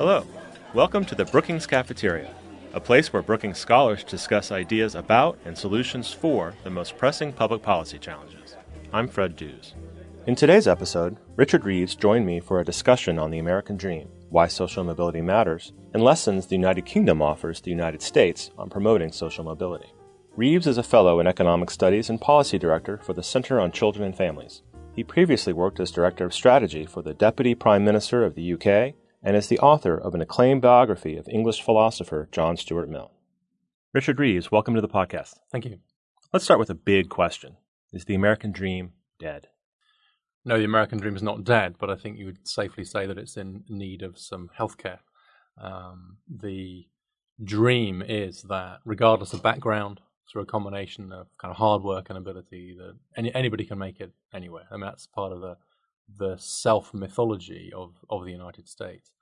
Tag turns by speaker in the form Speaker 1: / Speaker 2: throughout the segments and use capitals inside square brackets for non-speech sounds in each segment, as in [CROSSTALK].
Speaker 1: Hello. Welcome to the Brookings Cafeteria, a place where Brookings scholars discuss ideas about and solutions for the most pressing public policy challenges. I'm Fred Dews. In today's episode, Richard Reeves joined me for a discussion on the American dream, why social mobility matters, and lessons the United Kingdom offers the United States on promoting social mobility. Reeves is a fellow in economic studies and policy director for the Center on Children and Families. He previously worked as director of strategy for the Deputy Prime Minister of the UK and is the author of an acclaimed biography of English philosopher John Stuart Mill. Richard Reeves, welcome to the podcast.
Speaker 2: Thank you.
Speaker 1: Let's start with a big question Is the American dream dead?
Speaker 2: No, the American dream is not dead, but I think you would safely say that it's in need of some healthcare. Um, the dream is that, regardless of background, through a combination of kind of hard work and ability, that any, anybody can make it anywhere. I mean, that's part of the the self mythology of, of the United States.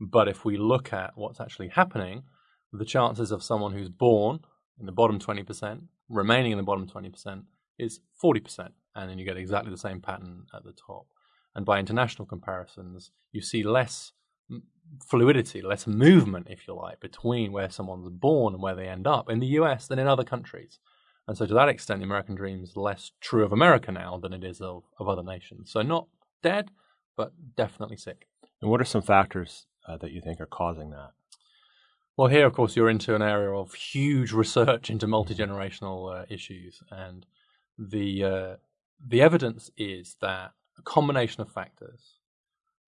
Speaker 2: But if we look at what's actually happening, the chances of someone who's born in the bottom 20%, remaining in the bottom 20%, is 40%. And then you get exactly the same pattern at the top. And by international comparisons, you see less fluidity, less movement, if you like, between where someone's born and where they end up in the US than in other countries. And so, to that extent, the American dream is less true of America now than it is of, of other nations. So, not dead, but definitely sick.
Speaker 1: And what are some factors uh, that you think are causing that?
Speaker 2: Well, here, of course, you're into an area of huge research into multi generational uh, issues, and the uh, the evidence is that a combination of factors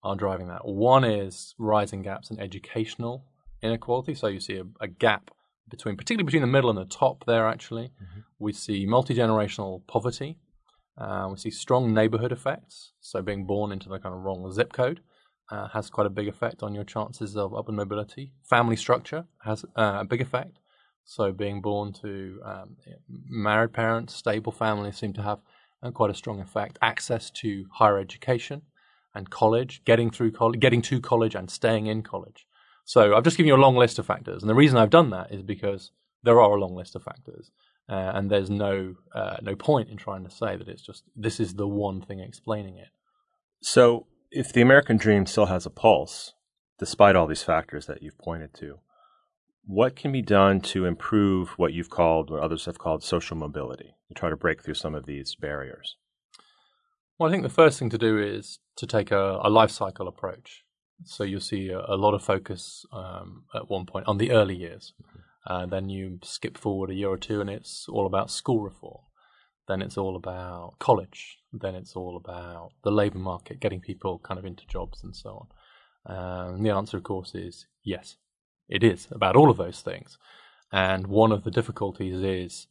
Speaker 2: are driving that. One is rising gaps in educational inequality, so you see a, a gap between, particularly between the middle and the top. There, actually, mm-hmm. we see multi generational poverty, uh, we see strong neighborhood effects. So being born into the kind of wrong zip code uh, has quite a big effect on your chances of upward mobility. Family structure has uh, a big effect. So being born to um, married parents, stable families seem to have uh, quite a strong effect. Access to higher education and college, getting through college, getting to college and staying in college. So I've just given you a long list of factors, and the reason I've done that is because there are a long list of factors. Uh, and there's no uh, no point in trying to say that it's just this is the one thing explaining it.
Speaker 1: So, if the American dream still has a pulse, despite all these factors that you've pointed to, what can be done to improve what you've called, or others have called, social mobility? To try to break through some of these barriers.
Speaker 2: Well, I think the first thing to do is to take a, a life cycle approach. So you'll see a, a lot of focus um, at one point on the early years. Uh, then you skip forward a year or two and it's all about school reform. Then it's all about college. Then it's all about the labour market, getting people kind of into jobs and so on. Um, the answer, of course, is yes. It is about all of those things. And one of the difficulties is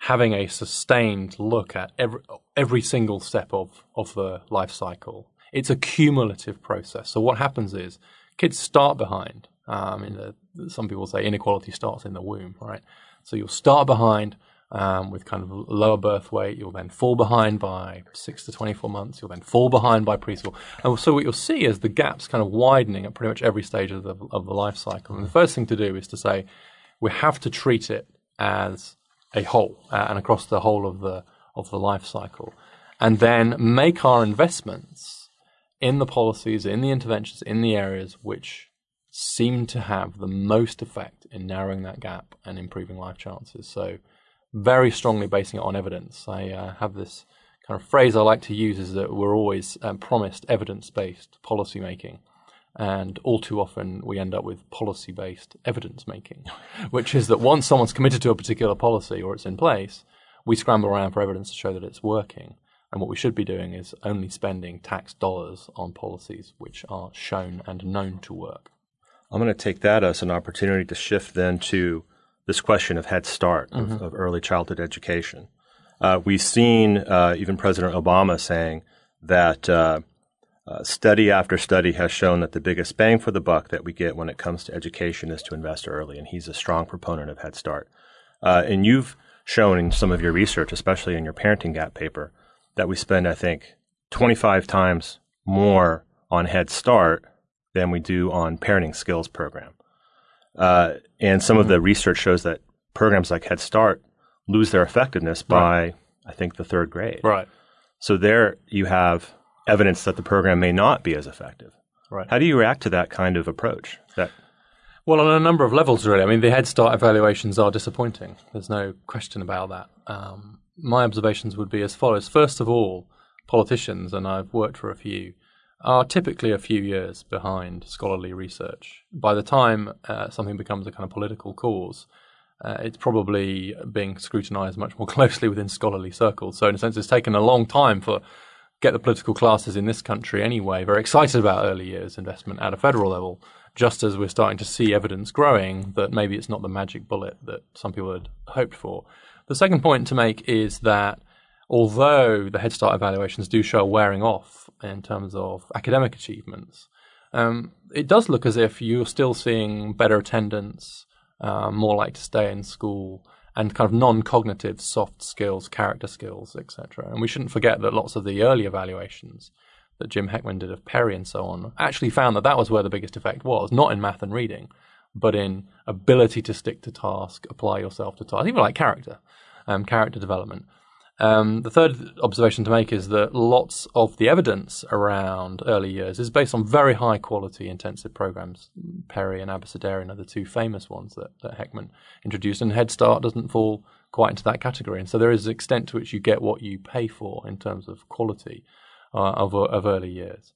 Speaker 2: having a sustained look at every, every single step of, of the life cycle. It's a cumulative process. So what happens is kids start behind um, in the, some people say inequality starts in the womb, right? So you'll start behind um, with kind of lower birth weight. You'll then fall behind by six to 24 months. You'll then fall behind by preschool. And so what you'll see is the gaps kind of widening at pretty much every stage of the, of the life cycle. And the first thing to do is to say we have to treat it as a whole uh, and across the whole of the, of the life cycle. And then make our investments in the policies, in the interventions, in the areas which seem to have the most effect in narrowing that gap and improving life chances. So, very strongly basing it on evidence. I uh, have this kind of phrase I like to use is that we're always um, promised evidence based policy making. And all too often, we end up with policy based evidence making, [LAUGHS] which is that once someone's committed to a particular policy or it's in place, we scramble around for evidence to show that it's working. And what we should be doing is only spending tax dollars on policies which are shown and known to work.
Speaker 1: I'm going to take that as an opportunity to shift then to this question of Head Start, mm-hmm. of, of, early childhood education. Uh, we've seen uh, even President Obama saying that uh, uh, study after study has shown that the biggest bang for the buck that we get when it comes to education is to invest early, and he's a strong proponent of Head Start. Uh, and you've shown in some of your research, especially in your parenting gap paper, that we spend, I think, 25 times more on Head Start than we do on parenting skills program. Uh, and some mm-hmm. of the research shows that programs like Head Start lose their effectiveness by, right. I think, the third grade.
Speaker 2: Right.
Speaker 1: So there you have evidence that the program may not be as effective.
Speaker 2: Right.
Speaker 1: How do you react to that kind of approach? That
Speaker 2: well, on a number of levels, really. I mean, the Head Start evaluations are disappointing. There's no question about that. Um, my observations would be as follows. First of all, politicians, and I've worked for a few, are typically a few years behind scholarly research. By the time uh, something becomes a kind of political cause, uh, it's probably being scrutinized much more [LAUGHS] closely within scholarly circles. So, in a sense, it's taken a long time for get the political classes in this country anyway very excited about early years investment at a federal level, just as we're starting to see evidence growing that maybe it's not the magic bullet that some people had hoped for. The second point to make is that although the Head Start evaluations do show wearing off in terms of academic achievements, um, it does look as if you're still seeing better attendance, uh, more like to stay in school, and kind of non-cognitive soft skills, character skills, etc. And we shouldn't forget that lots of the early evaluations that Jim Heckman did of Perry and so on actually found that that was where the biggest effect was, not in math and reading, but in ability to stick to task, apply yourself to task, even like character, um, character development. Um, the third observation to make is that lots of the evidence around early years is based on very high quality intensive programs. Perry and Abecedarian are the two famous ones that, that Heckman introduced, and Head Start doesn't fall quite into that category. And so there is an extent to which you get what you pay for in terms of quality uh, of, of early years.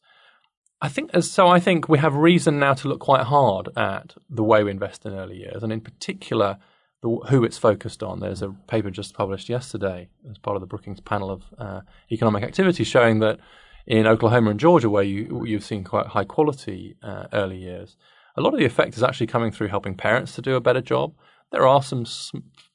Speaker 2: I think so. I think we have reason now to look quite hard at the way we invest in early years, and in particular the, who it's focused on. There's a paper just published yesterday as part of the Brookings panel of uh, economic activity showing that in Oklahoma and Georgia, where you, you've seen quite high quality uh, early years, a lot of the effect is actually coming through helping parents to do a better job. There are some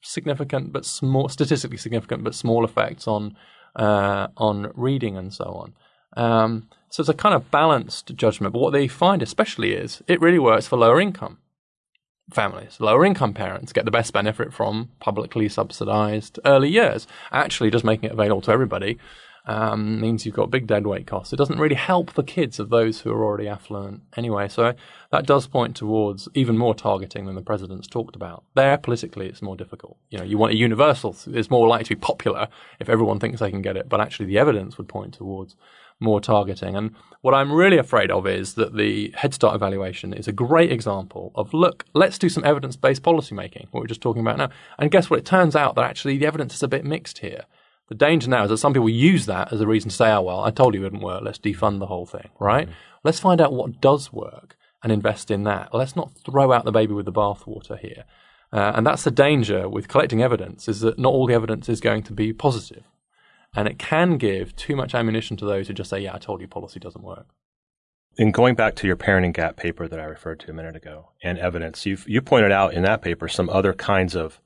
Speaker 2: significant but small, statistically significant but small effects on uh, on reading and so on. Um, so it's a kind of balanced judgment. But what they find especially is it really works for lower income families. Lower income parents get the best benefit from publicly subsidized early years. Actually, just making it available to everybody um, means you've got big deadweight costs. It doesn't really help the kids of those who are already affluent anyway. So that does point towards even more targeting than the president's talked about. There, politically, it's more difficult. You know, you want a universal. It's more likely to be popular if everyone thinks they can get it. But actually, the evidence would point towards more targeting. And what I'm really afraid of is that the Head Start evaluation is a great example of look, let's do some evidence based policymaking, what we're just talking about now. And guess what? It turns out that actually the evidence is a bit mixed here. The danger now is that some people use that as a reason to say, oh, well, I told you it wouldn't work. Let's defund the whole thing, right? Mm-hmm. Let's find out what does work and invest in that. Let's not throw out the baby with the bathwater here. Uh, and that's the danger with collecting evidence is that not all the evidence is going to be positive. And it can give too much ammunition to those who just say, yeah, I told you policy doesn't work.
Speaker 1: In going back to your parenting gap paper that I referred to a minute ago and evidence, you've, you pointed out in that paper some other kinds of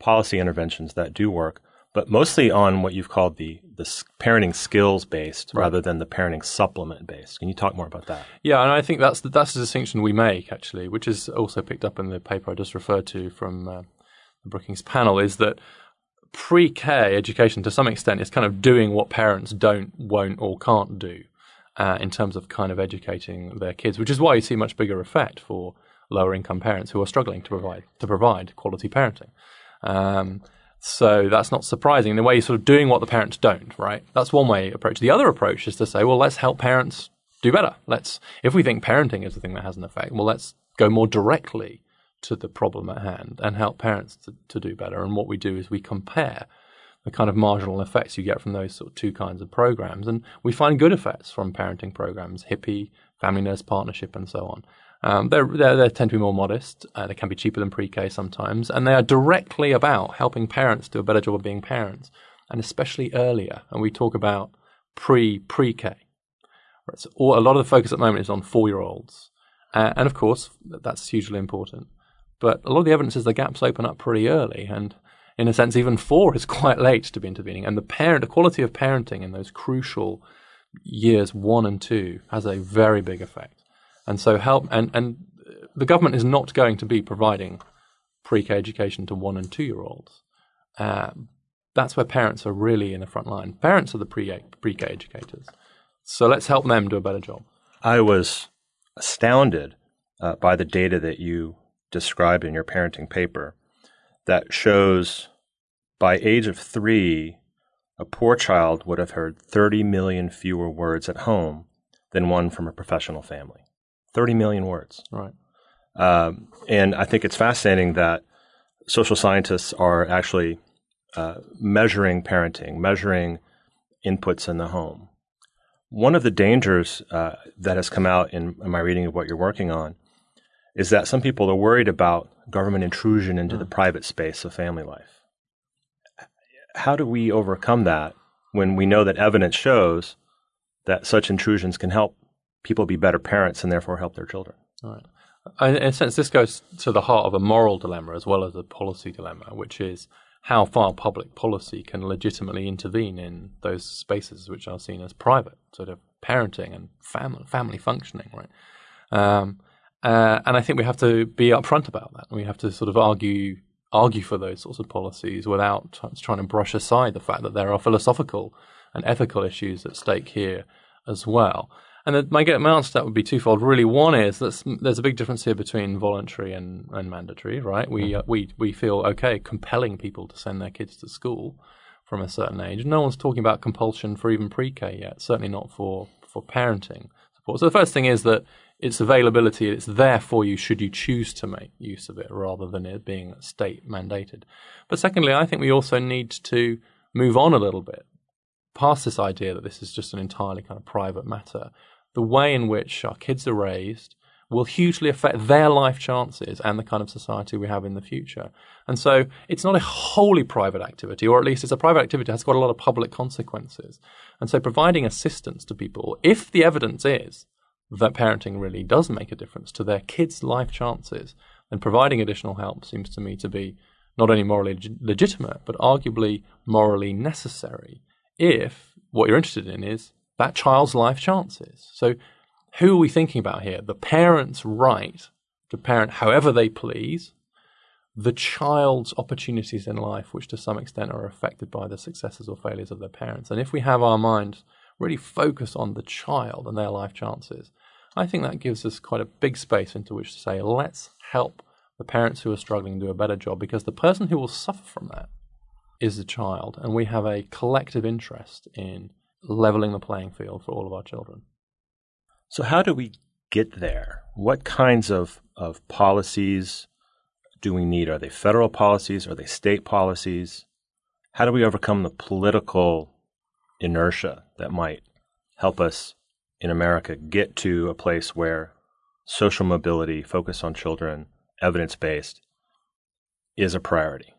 Speaker 1: policy interventions that do work, but mostly on what you've called the, the parenting skills based right. rather than the parenting supplement based. Can you talk more about that?
Speaker 2: Yeah, and I think that's the, that's the distinction we make actually, which is also picked up in the paper I just referred to from uh, the Brookings panel, is that pre-K education to some extent is kind of doing what parents don't, won't, or can't do uh, in terms of kind of educating their kids, which is why you see much bigger effect for lower income parents who are struggling to provide to provide quality parenting. Um, so that's not surprising. In a way, you're sort of doing what the parents don't, right? That's one way approach. The other approach is to say, well, let's help parents do better. Let's, if we think parenting is the thing that has an effect, well, let's go more directly to the problem at hand and help parents to, to do better. And what we do is we compare the kind of marginal effects you get from those sort of two kinds of programs. And we find good effects from parenting programs, HIPPY, Family Nurse Partnership, and so on. Um, they're, they're, they tend to be more modest. Uh, they can be cheaper than pre-K sometimes, and they are directly about helping parents do a better job of being parents, and especially earlier. And we talk about pre pre-K. Right, so a lot of the focus at the moment is on four-year-olds, uh, and of course that's hugely important. But a lot of the evidence is the gaps open up pretty early, and in a sense, even four is [LAUGHS] quite late to be intervening. And the parent, the quality of parenting in those crucial years one and two has a very big effect. And so help and and the government is not going to be providing pre-K education to one and two year olds. Uh, that's where parents are really in the front line. Parents are the pre pre-K educators. So let's help them do a better job.
Speaker 1: I was astounded uh, by the data that you described in your parenting paper that shows by age of three, a poor child would have heard 30 million fewer words at home than one from a professional family. 30 million words.
Speaker 2: Right.
Speaker 1: Um, and I think it's fascinating that social scientists are actually uh, measuring parenting, measuring inputs in the home. One of the dangers uh, that has come out in, in, my reading of what you're working on is that some people are worried about government intrusion into mm. the private space of family life. How do we overcome that when we know that evidence shows that such intrusions can help people be better parents and therefore help their children?
Speaker 2: Right. In a sense, this goes to the heart of a moral dilemma as well as a policy dilemma, which is how far public policy can legitimately intervene in those spaces which are seen as private, sort of parenting and family, family functioning, right? Um, uh, and I think we have to be upfront about that. We have to sort of argue argue for those sorts of policies without t- trying to brush aside the fact that there are philosophical and ethical issues at stake here as well. And the, my, my answer to that would be twofold. Really, one is that there's a big difference here between voluntary and, and mandatory, right? We, uh, we, we feel, okay, compelling people to send their kids to school from a certain age. No one's talking about compulsion for even pre K yet, certainly not for, for parenting support. So the first thing is that its availability, it's there for you should you choose to make use of it rather than it being state mandated. But secondly, I think we also need to move on a little bit past this idea that this is just an entirely kind of private matter the way in which our kids are raised will hugely affect their life chances and the kind of society we have in the future. And so it's not a wholly private activity, or at least it's a private activity that has got a lot of public consequences. And so providing assistance to people, if the evidence is that parenting really does make a difference to their kids' life chances, then providing additional help seems to me to be not only morally leg- legitimate, but arguably morally necessary if what you're interested in is that child's life chances. So, who are we thinking about here? The parent's right to parent however they please, the child's opportunities in life, which to some extent are affected by the successes or failures of their parents. And if we have our minds really focus on the child and their life chances, I think that gives us quite a big space into which to say, let's help the parents who are struggling do a better job because the person who will suffer from that is the child. And we have a collective interest in leveling the playing field for all of our children.
Speaker 1: So, how do we get there? What kinds of, of policies do we need? Are they federal policies? Are they state policies? How do we overcome the political inertia that might help us in America get to a place where social mobility, focus on children, evidence based, is a priority?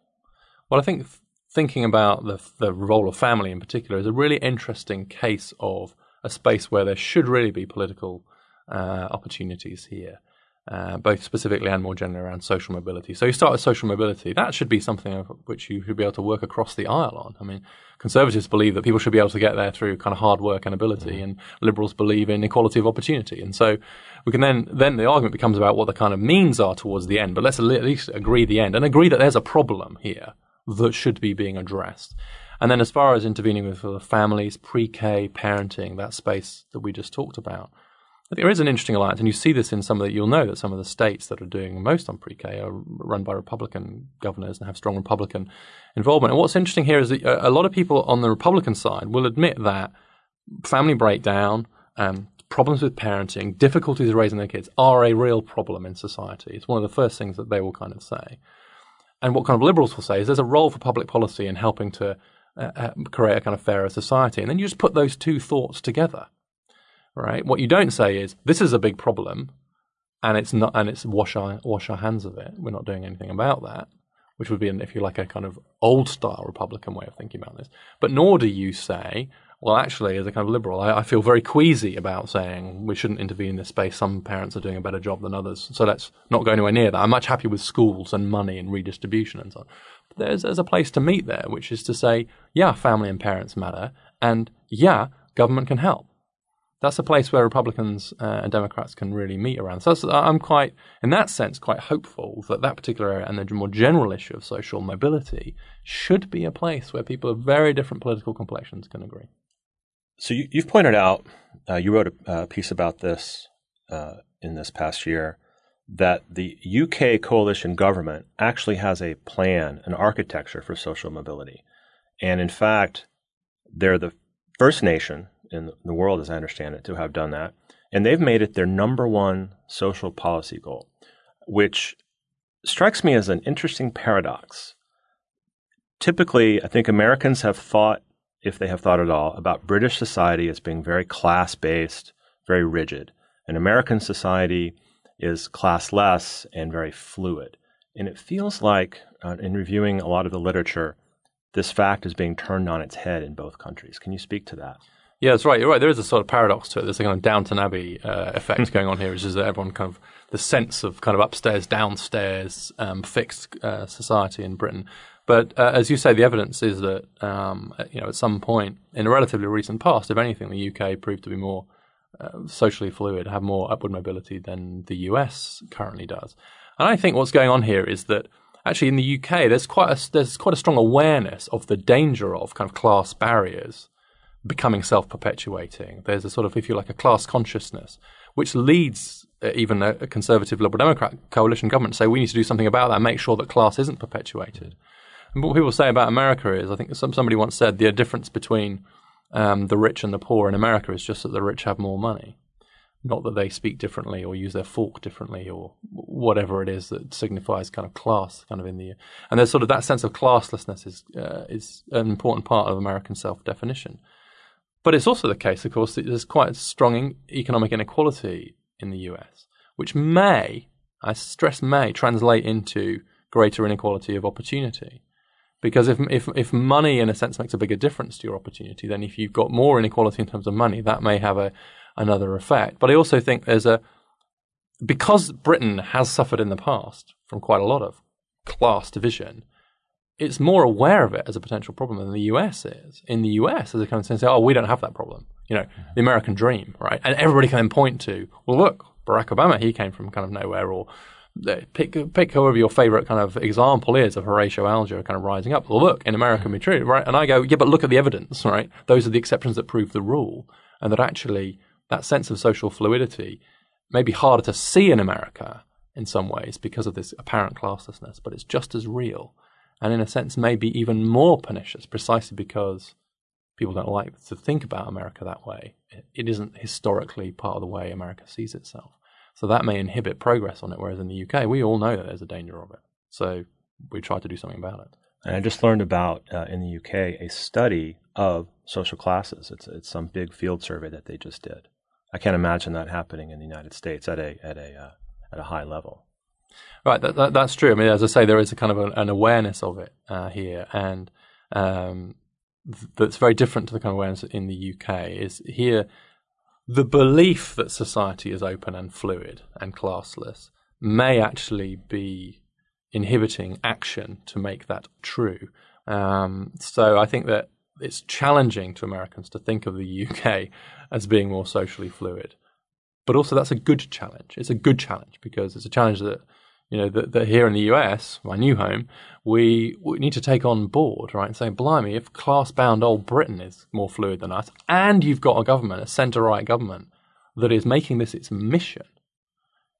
Speaker 2: Well, I think thinking about the, the role of family in particular is a really interesting case of a space where there should really be political uh, opportunities here, uh, both specifically and more generally around social mobility. So you start with social mobility. That should be something of which you should be able to work across the aisle on. I mean, conservatives believe that people should be able to get there through kind of hard work and ability, mm. and liberals believe in equality of opportunity. And so we can then then the argument becomes about what the kind of means are towards the end. But let's at least agree the end and agree that there's a problem here that should be being addressed. And then, as far as intervening with families, pre K, parenting, that space that we just talked about, there is an interesting alliance, and you see this in some of the, you'll know that some of the states that are doing most on pre K are run by Republican governors and have strong Republican involvement. And what's interesting here is that a lot of people on the Republican side will admit that family breakdown, um, problems with parenting, difficulties raising their kids are a real problem in society. It's one of the first things that they will kind of say. And what kind of liberals will say is there's a role for public policy in helping to uh, uh, create a kind of fairer society. And then you just put those two thoughts together, right? What you don't say is this is a big problem, and it's not, and it's wash our wash our hands of it. We're not doing anything about that, which would be, an, if you like, a kind of old style Republican way of thinking about this. But nor do you say, well, actually, as a kind of liberal, I, I, feel very queasy about saying we shouldn't intervene in this space. Some parents are doing a better job than others, so let's not go anywhere near that. I'm much happier with schools and money and redistribution and so on. But there's, there's a place to meet there, which is to say, yeah, family and parents matter, and yeah, government can help. That's a place where Republicans uh, and Democrats can really meet around. So I'm quite, in that sense, quite hopeful that that particular area and the more general issue of social mobility should be a place where people of very different political complexions can agree.
Speaker 1: So you, have pointed out, uh, you wrote a, a, piece about this uh, in this past year, that the UK coalition government actually has a plan, an architecture for social mobility. And in fact, they're the first nation in the world, as I understand it, to have done that. and they've made it their number one social policy goal, which strikes me as an interesting paradox. Typically, I think Americans have thought, if they have thought at all, about British society as being very class based, very rigid. And American society is classless and very fluid. And it feels like, uh, in reviewing a lot of the literature, this fact is being turned on its head in both countries. Can you speak to that?
Speaker 2: Yeah, that's right. You're right. There is a sort of paradox to it. There's a kind of Downton Abbey uh, effect going on here, which is that everyone kind of the sense of kind of upstairs, downstairs, um, fixed uh, society in Britain. But uh, as you say, the evidence is that um, you know at some point in a relatively recent past, if anything, the UK proved to be more uh, socially fluid, have more upward mobility than the US currently does. And I think what's going on here is that actually in the UK there's quite a, there's quite a strong awareness of the danger of kind of class barriers becoming self perpetuating. There's a sort of, if you like, a class consciousness, which leads uh, even a, conservative Liberal Democrat coalition government to say we need to do something about that, make sure that class isn't perpetuated. And what people say about America is, I think some, somebody once said the difference between um, the rich and the poor in America is just that the rich have more money. Not that they speak differently or use their fork differently or whatever it is that signifies kind of class, kind of in the and there's sort of that sense of classlessness is uh, is an important part of American self definition. But it's also the case, of course, that there's quite a strong economic inequality in the US, which may, I stress may, translate into greater inequality of opportunity. Because if, if, if money, in a sense, makes a bigger difference to your opportunity, then if you've got more inequality in terms of money, that may have a, another effect. But I also think there's a, because Britain has suffered in the past from quite a lot of class division, it's more aware of it as a potential problem than the US is. In the US, as a kind of sense, oh, we don't have that problem. You know, mm-hmm. the American dream, right? And everybody can then point to, well, look, Barack Obama, he came from kind of nowhere, or uh, pick pick whoever your favorite kind of example is of Horatio Alger kind of rising up. Well, look, in America, be true, right? And I go, yeah, but look at the evidence, right? Those are the exceptions that prove the rule, and that actually that sense of social fluidity may be harder to see in America in some ways because of this apparent classlessness, but it's just as real and in a sense maybe even more pernicious precisely because people don't like to think about America that way. It isn't historically part of the way America sees itself. So that may inhibit progress on it, whereas in the UK, we all know that there's a danger of it. So we try to do something about it.
Speaker 1: And I just learned about uh, in the UK a study of social classes. It's, it's some big field survey that they just did. I can't imagine that happening in the United States at a, at a, uh, at a high level.
Speaker 2: Right, that, that, that's true. I mean, as I say, there is a kind of an, an awareness of it uh, here, and um, th- that's very different to the kind of awareness in the UK. Is here the belief that society is open and fluid and classless may actually be inhibiting action to make that true. Um, so I think that it's challenging to Americans to think of the UK as being more socially fluid. But also, that's a good challenge. It's a good challenge because it's a challenge that you know, that, that here in the US, my new home, we, we need to take on board, right? And say, blimey, if class bound old Britain is more fluid than us, and you've got a government, a centre right government, that is making this its mission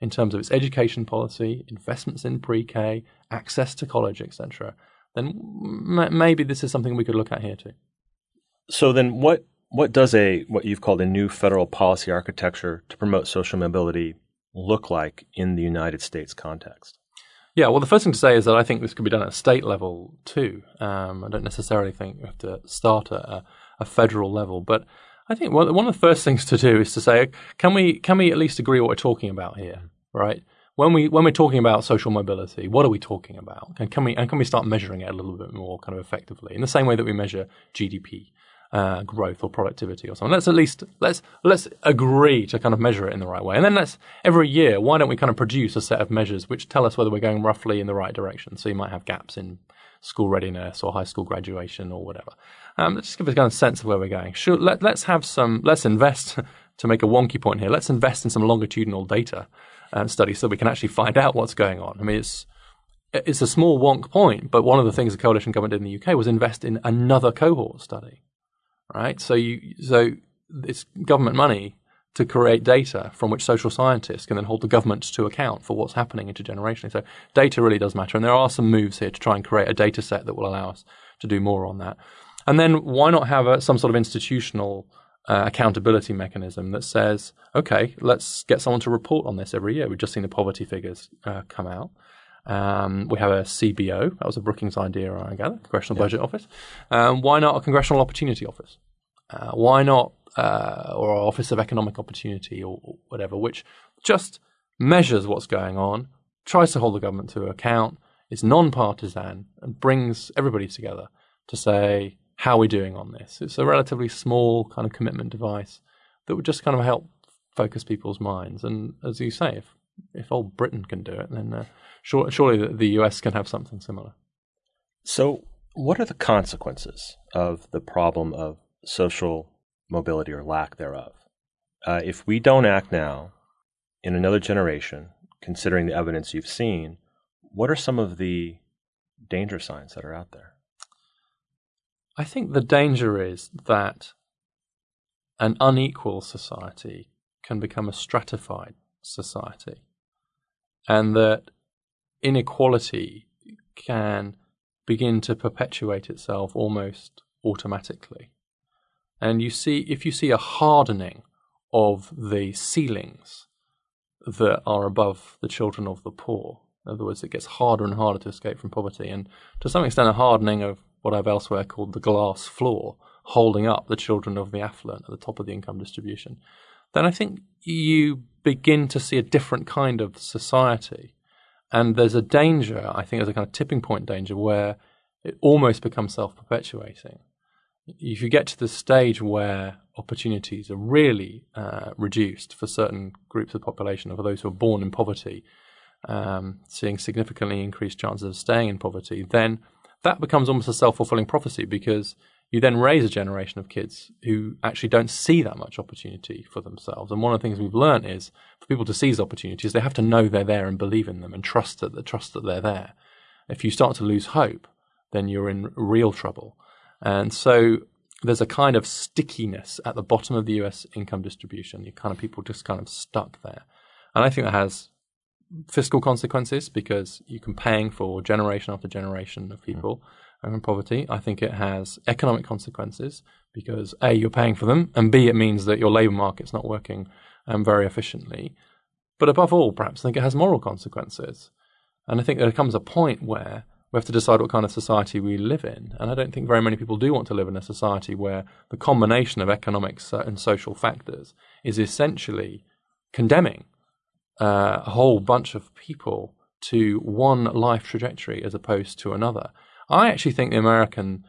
Speaker 2: in terms of its education policy, investments in pre K, access to college, etc., then m- maybe this is something we could look at here too.
Speaker 1: So then, what what does a what you've called a new federal policy architecture to promote social mobility look like in the United States context?
Speaker 2: Yeah, well, the first thing to say is that I think this could be done at a state level too. Um, I don't necessarily think we have to start at a, a federal level, but I think one of the first [LAUGHS] things to do is to say, can we can we at least agree what we're talking about here, right? When we when we're talking about social mobility, what are we talking about? And can we and can we start measuring it a little bit more kind of effectively in the same way that we measure GDP? Uh, growth or productivity or something. Let's at least let's let's agree to kind of measure it in the right way, and then let's every year. Why don't we kind of produce a set of measures which tell us whether we're going roughly in the right direction? So you might have gaps in school readiness or high school graduation or whatever. Um, let's just give us a kind of sense of where we're going. Sure, let, let's have some. Let's invest [LAUGHS] to make a wonky point here. Let's invest in some longitudinal data um, studies so we can actually find out what's going on. I mean, it's it's a small wonk point, but one of the things the coalition government did in the UK was invest in another cohort study right? So you so it's government money to create data from which social scientists can then hold the government to account for what's happening intergenerationally. So data really does matter, and there are some moves here to try and create a data set that will allow us to do more on that. And then why not have a, some sort of institutional uh, accountability mechanism that says, okay, let's get someone to report on this every year. We've just seen the poverty figures uh, come out. Um, we have a CBO. That was a Brookings idea, I gather, Congressional yeah. Budget Office. Um, why not a Congressional Opportunity Office? Uh, why not, uh, or Office of Economic Opportunity or, or whatever, which just measures what's going on, tries to hold the government to account, is non-partisan, and brings everybody together to say, how we're we doing on this? It's a relatively small kind of commitment device that would just kind of help focus people's minds. And as you say, if if old Britain can do it, then uh, sure, surely the US can have something similar.
Speaker 1: So, what are the consequences of the problem of social mobility or lack thereof? Uh, if we don't act now, in another generation, considering the evidence you've seen, what are some of the danger signs that are out there?
Speaker 2: I think the danger is that an unequal society can become a stratified society, and that inequality can begin to perpetuate itself almost automatically. And you see, if you see a hardening of the ceilings that are above the children of the poor, in other words, it gets harder and harder to escape from poverty, and to some extent, a hardening of what I've elsewhere called the glass floor, holding up the children of the affluent at the top of the income distribution, then I think you begin to see a different kind of society. And there's a danger, I think there's a kind of tipping point danger where it almost becomes self perpetuating. If you get to the stage where opportunities are really uh, reduced for certain groups of the population, or for those who are born in poverty, um, seeing significantly increased chances of staying in poverty, then that becomes almost a self fulfilling prophecy because you then raise a generation of kids who actually don't see that much opportunity for themselves. And one of the things we've learned is for people to seize opportunities, they have to know they're there and believe in them and trust that, the trust that they're there. If you start to lose hope, then you're in real trouble. And so there's a kind of stickiness at the bottom of the US income distribution. You kind of people just kind of stuck there. And I think that has fiscal consequences because you can paying for generation after generation of people mm. Poverty. I think it has economic consequences because A, you're paying for them, and B, it means that your labour market's not working um, very efficiently. But above all, perhaps I think it has moral consequences. And I think there comes a point where we have to decide what kind of society we live in. And I don't think very many people do want to live in a society where the combination of economic and social factors is essentially condemning uh, a whole bunch of people to one life trajectory as opposed to another. I actually think the American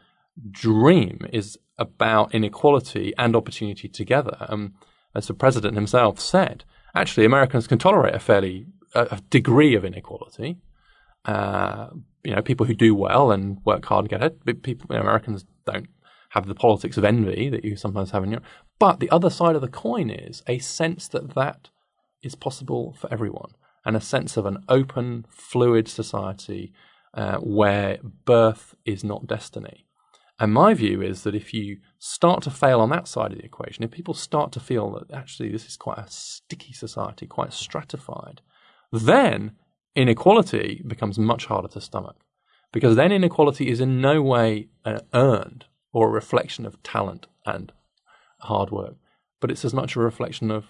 Speaker 2: dream is about inequality and opportunity together. Um, as the president himself said, actually, Americans can tolerate a fairly a degree of inequality. Uh, you know, people who do well and work hard and get ahead. People, you know, Americans don't have the politics of envy that you sometimes have in Europe. But the other side of the coin is a sense that that is possible for everyone, and a sense of an open, fluid society uh, where birth is not destiny. And my view is that if you start to fail on that side of the equation, if people start to feel that actually this is quite a sticky society, quite stratified, then inequality becomes much harder to stomach. Because then inequality is in no way uh, earned or a reflection of talent and hard work, but it's as much a reflection of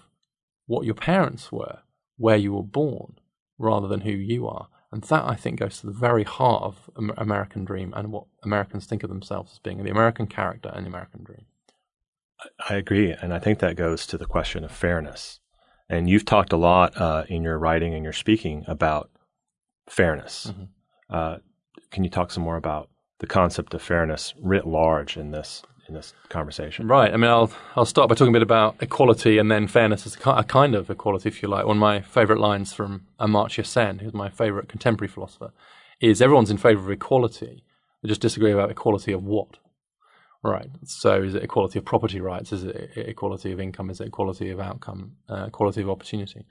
Speaker 2: what your parents were, where you were born, rather than who you are. And that, I think, goes to the very heart of American dream and what Americans think of themselves as being the American character and the American dream.
Speaker 1: I agree. And I think that goes to the question of fairness. And you've talked a lot uh, in your writing and your speaking about fairness. Mm-hmm. Uh, can you talk some more about the concept of fairness writ large in this in this conversation.
Speaker 2: Right. I mean, I'll I'll start by talking a bit about equality and then fairness as a, kind of equality, if you like. One of my favourite lines from Amartya Sen, who's my favourite contemporary philosopher, is everyone's in favour of equality. They just disagree about equality of what. Right. So, is it equality of property rights? Is it equality of income? Is it equality of outcome? Uh, equality of opportunity?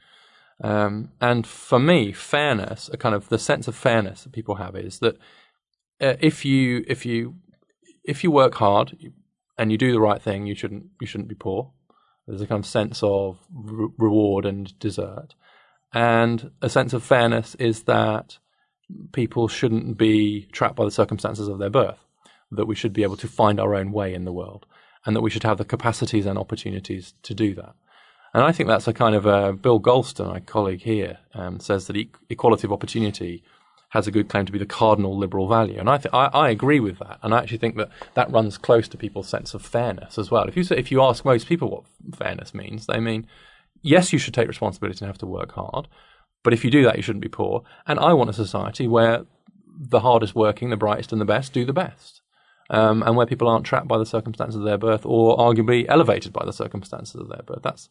Speaker 2: Um, and for me, fairness, a kind of the sense of fairness that people have is that uh, if you if you if you work hard, and you do the right thing, you shouldn't you shouldn't be poor. There's a kind of sense of re- reward and desert, and a sense of fairness is that people shouldn't be trapped by the circumstances of their birth. That we should be able to find our own way in the world. and that we should have the capacities and opportunities to do that. And I think that's a kind of uh, Bill Galston, my colleague here, um, says that e- equality of opportunity has a good claim to be the cardinal liberal value, and I, th- I, I agree with that. And I actually think that that runs close to people's sense of fairness as well. If you say, if you ask most people what fairness means, they mean yes, you should take responsibility and have to work hard, but if you do that, you shouldn't be poor. And I want a society where the hardest working, the brightest, and the best do the best. Um, and where people aren't trapped by the circumstances of their birth or arguably elevated by the circumstances of their birth. That's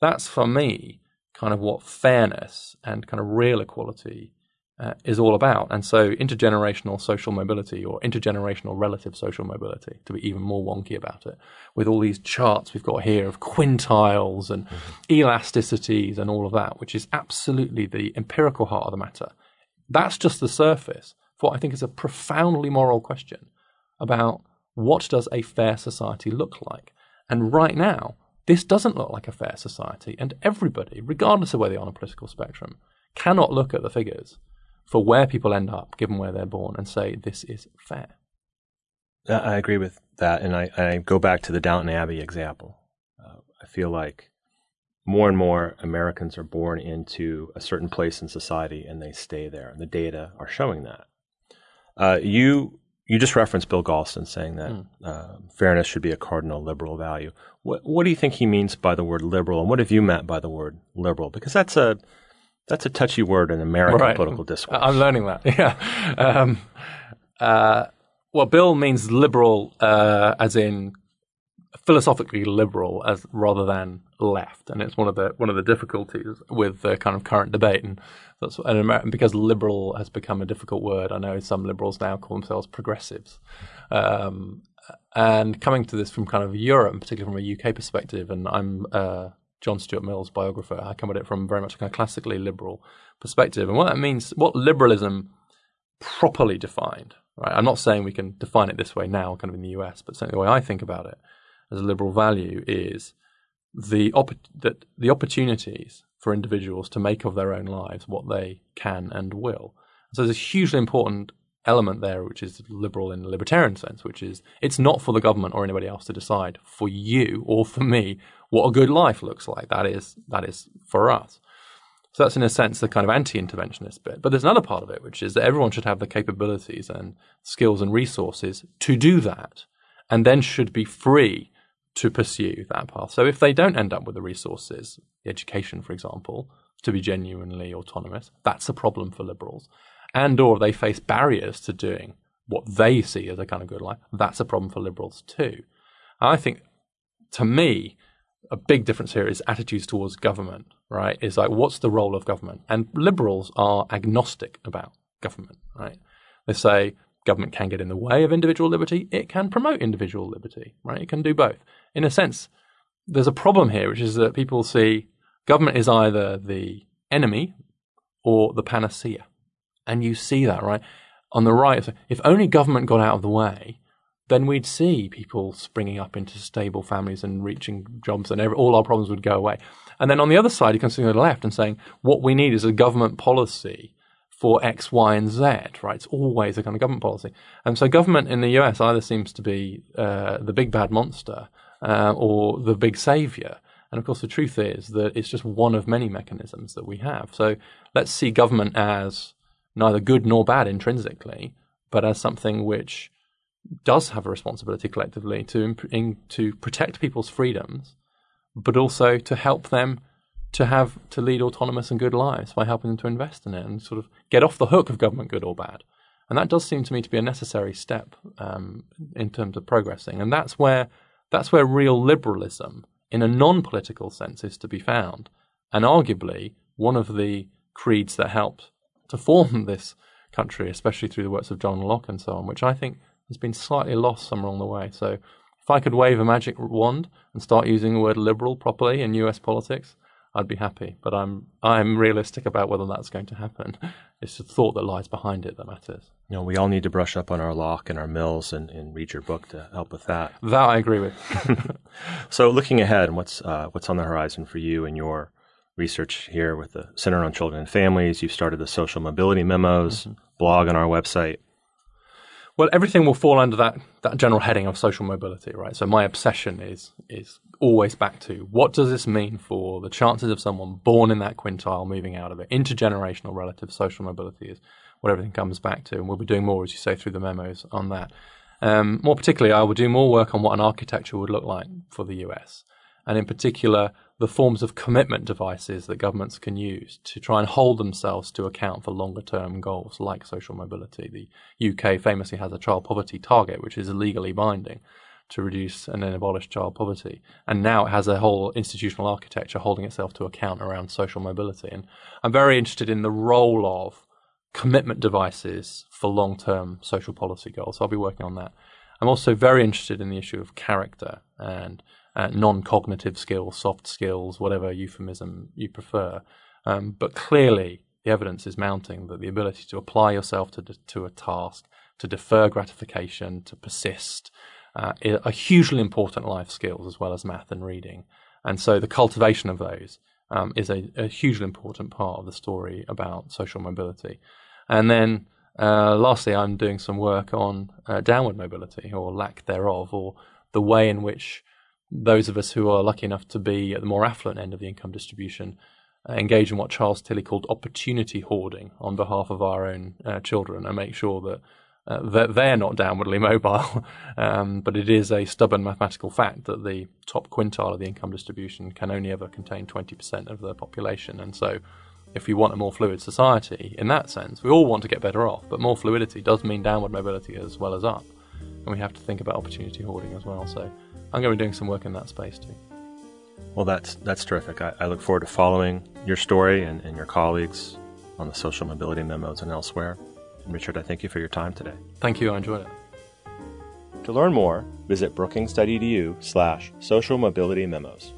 Speaker 2: that's for me kind of what fairness and kind of real equality uh, is all about. And so intergenerational social mobility or intergenerational relative social mobility, to be even more wonky about it, with all these charts we've got here of quintiles and mm-hmm. elasticities and all of that, which is absolutely the empirical heart of the matter. That's just the surface for what I think is a profoundly moral question about what does a fair society look like? And right now, this doesn't look like a fair society, and everybody, regardless of where they are on a political spectrum, cannot look at the figures for where people end up, given where they're born, and say this is fair.
Speaker 1: I agree with that, and I, I go back to the Downton Abbey example. Uh, I feel like more and more Americans are born into a certain place in society, and they stay there, and the data are showing that. Uh, you you just referenced Bill Galston saying that mm. uh, fairness should be a cardinal liberal value. What, what do you think he means by the word liberal, and what have you meant by the word liberal? Because that's a that's a touchy word in American right. political discourse.
Speaker 2: I'm learning that. [LAUGHS] Yeah. Um, uh, well, Bill means liberal, uh, as in philosophically liberal, as rather than left, and it's one of the one of the difficulties with the kind of current debate. And that's an American because liberal has become a difficult word. I know some liberals now call themselves progressives. Um, and coming to this from kind of Europe, particularly from a UK perspective, and I'm uh, John Stuart Mill's biographer, I come at it from a very much a kind of classically liberal perspective. And what that means, what liberalism properly defined, right? I'm not saying we can define it this way now, kind of in the US, but certainly the way I think about it as a liberal value is the that the opportunities for individuals to make of their own lives what they can and will. So there's a hugely important element there, which is liberal in the libertarian sense, which is it's not for the government or anybody else to decide for you or for me what a good life looks like. That is that is for us. So that's in a sense the kind of anti-interventionist bit. But there's another part of it, which is that everyone should have the capabilities and skills and resources to do that, and then should be free to pursue that path. So if they don't end up with the resources, the education, for example, to be genuinely autonomous, that's a problem for liberals. And or they face barriers to doing what they see as a kind of good life, that's a problem for liberals too. And I think, to me, a big difference here is attitudes towards government, right? Is like, what's the role of government? And liberals are agnostic about government, right? They say government can get in the way of individual liberty, it can promote individual liberty, right? It can do both. In a sense, there's a problem here, which is that people see government is either the enemy or the panacea. And you see that, right? On the right, if only government got out of the way, then we'd see people springing up into stable families and reaching jobs, and every, all our problems would go away. And then on the other side, you can see on the left and saying what we need is a government policy for X, Y, and Z. Right? It's always a kind of government policy. And so government in the US either seems to be uh, the big bad monster uh, or the big savior. And of course, the truth is that it's just one of many mechanisms that we have. So let's see government as neither good nor bad intrinsically, but as something which does have a responsibility collectively to in, to protect people's freedoms, but also to help them to have to lead autonomous and good lives by helping them to invest in it and sort of get off the hook of government, good or bad. And that does seem to me to be a necessary step um, in terms of progressing. And that's where that's where real liberalism, in a non-political sense, is to be found. And arguably, one of the creeds that helped to form [LAUGHS] this country, especially through the works of John Locke and so on, which I think has been slightly lost somewhere along the way. So if I could wave a magic wand and start using the word liberal properly in US politics, I'd be happy. But I'm I'm realistic about whether that's going to happen. [LAUGHS] It's the thought that lies behind it that matters.
Speaker 1: You know, we all need to brush up on our Locke and our Mills and, and read your book to help with that.
Speaker 2: That I agree with. [LAUGHS]
Speaker 1: so looking ahead, what's uh, what's on the horizon for you and your research here with the Center on Children and Families? You've started the social mobility memos mm-hmm. blog on our website.
Speaker 2: Well, everything will fall under that, that general heading of social mobility, right? So my obsession is is always back to what does this mean for the chances of someone born in that quintile moving out of it? Intergenerational relative social mobility is what everything comes back to, and we'll be doing more, as you say, through the memos on that. Um, more particularly, I will do more work on what an architecture would look like for the US, and in particular, the forms of commitment devices that governments can use to try and hold themselves to account for longer term goals like social mobility. The UK famously has a child poverty target, which is legally binding to reduce and then abolish child poverty. And now it has a whole institutional architecture holding itself to account around social mobility. And I'm very interested in the role of commitment devices for long term social policy goals. So I'll be working on that. I'm also very interested in the issue of character and uh, non cognitive skills, soft skills, whatever euphemism you prefer. Um, but clearly, the evidence is mounting that the ability to apply yourself to, to a task, to defer gratification, to persist, uh, are hugely important life skills as well as math and reading. And so the cultivation of those um, is a, a, hugely important part of the story about social mobility. And then uh, lastly, I'm doing some work on uh, downward mobility or lack thereof, or the way in which those of us who are lucky enough to be at the more affluent end of the income distribution uh, engage in what Charles Tilly called opportunity hoarding on behalf of our own uh, children and make sure that uh, they're not downwardly [LAUGHS] mobile, um, but it is a stubborn mathematical fact that the top quintile of the income distribution can only ever contain 20% of the population. And so, if we want a more fluid society, in that sense, we all want to get better off, but more fluidity does mean downward mobility as well as up. And we have to think about opportunity hoarding as well. So, I'm going to be doing some work in that space too.
Speaker 1: Well, that's that's terrific. I, I look forward to following your story and, and your colleagues on the social mobility memos and elsewhere. And Richard, I thank you for your time today.
Speaker 2: Thank you. I enjoyed it.
Speaker 1: To learn more, visit brookings.edu slash social mobility memos.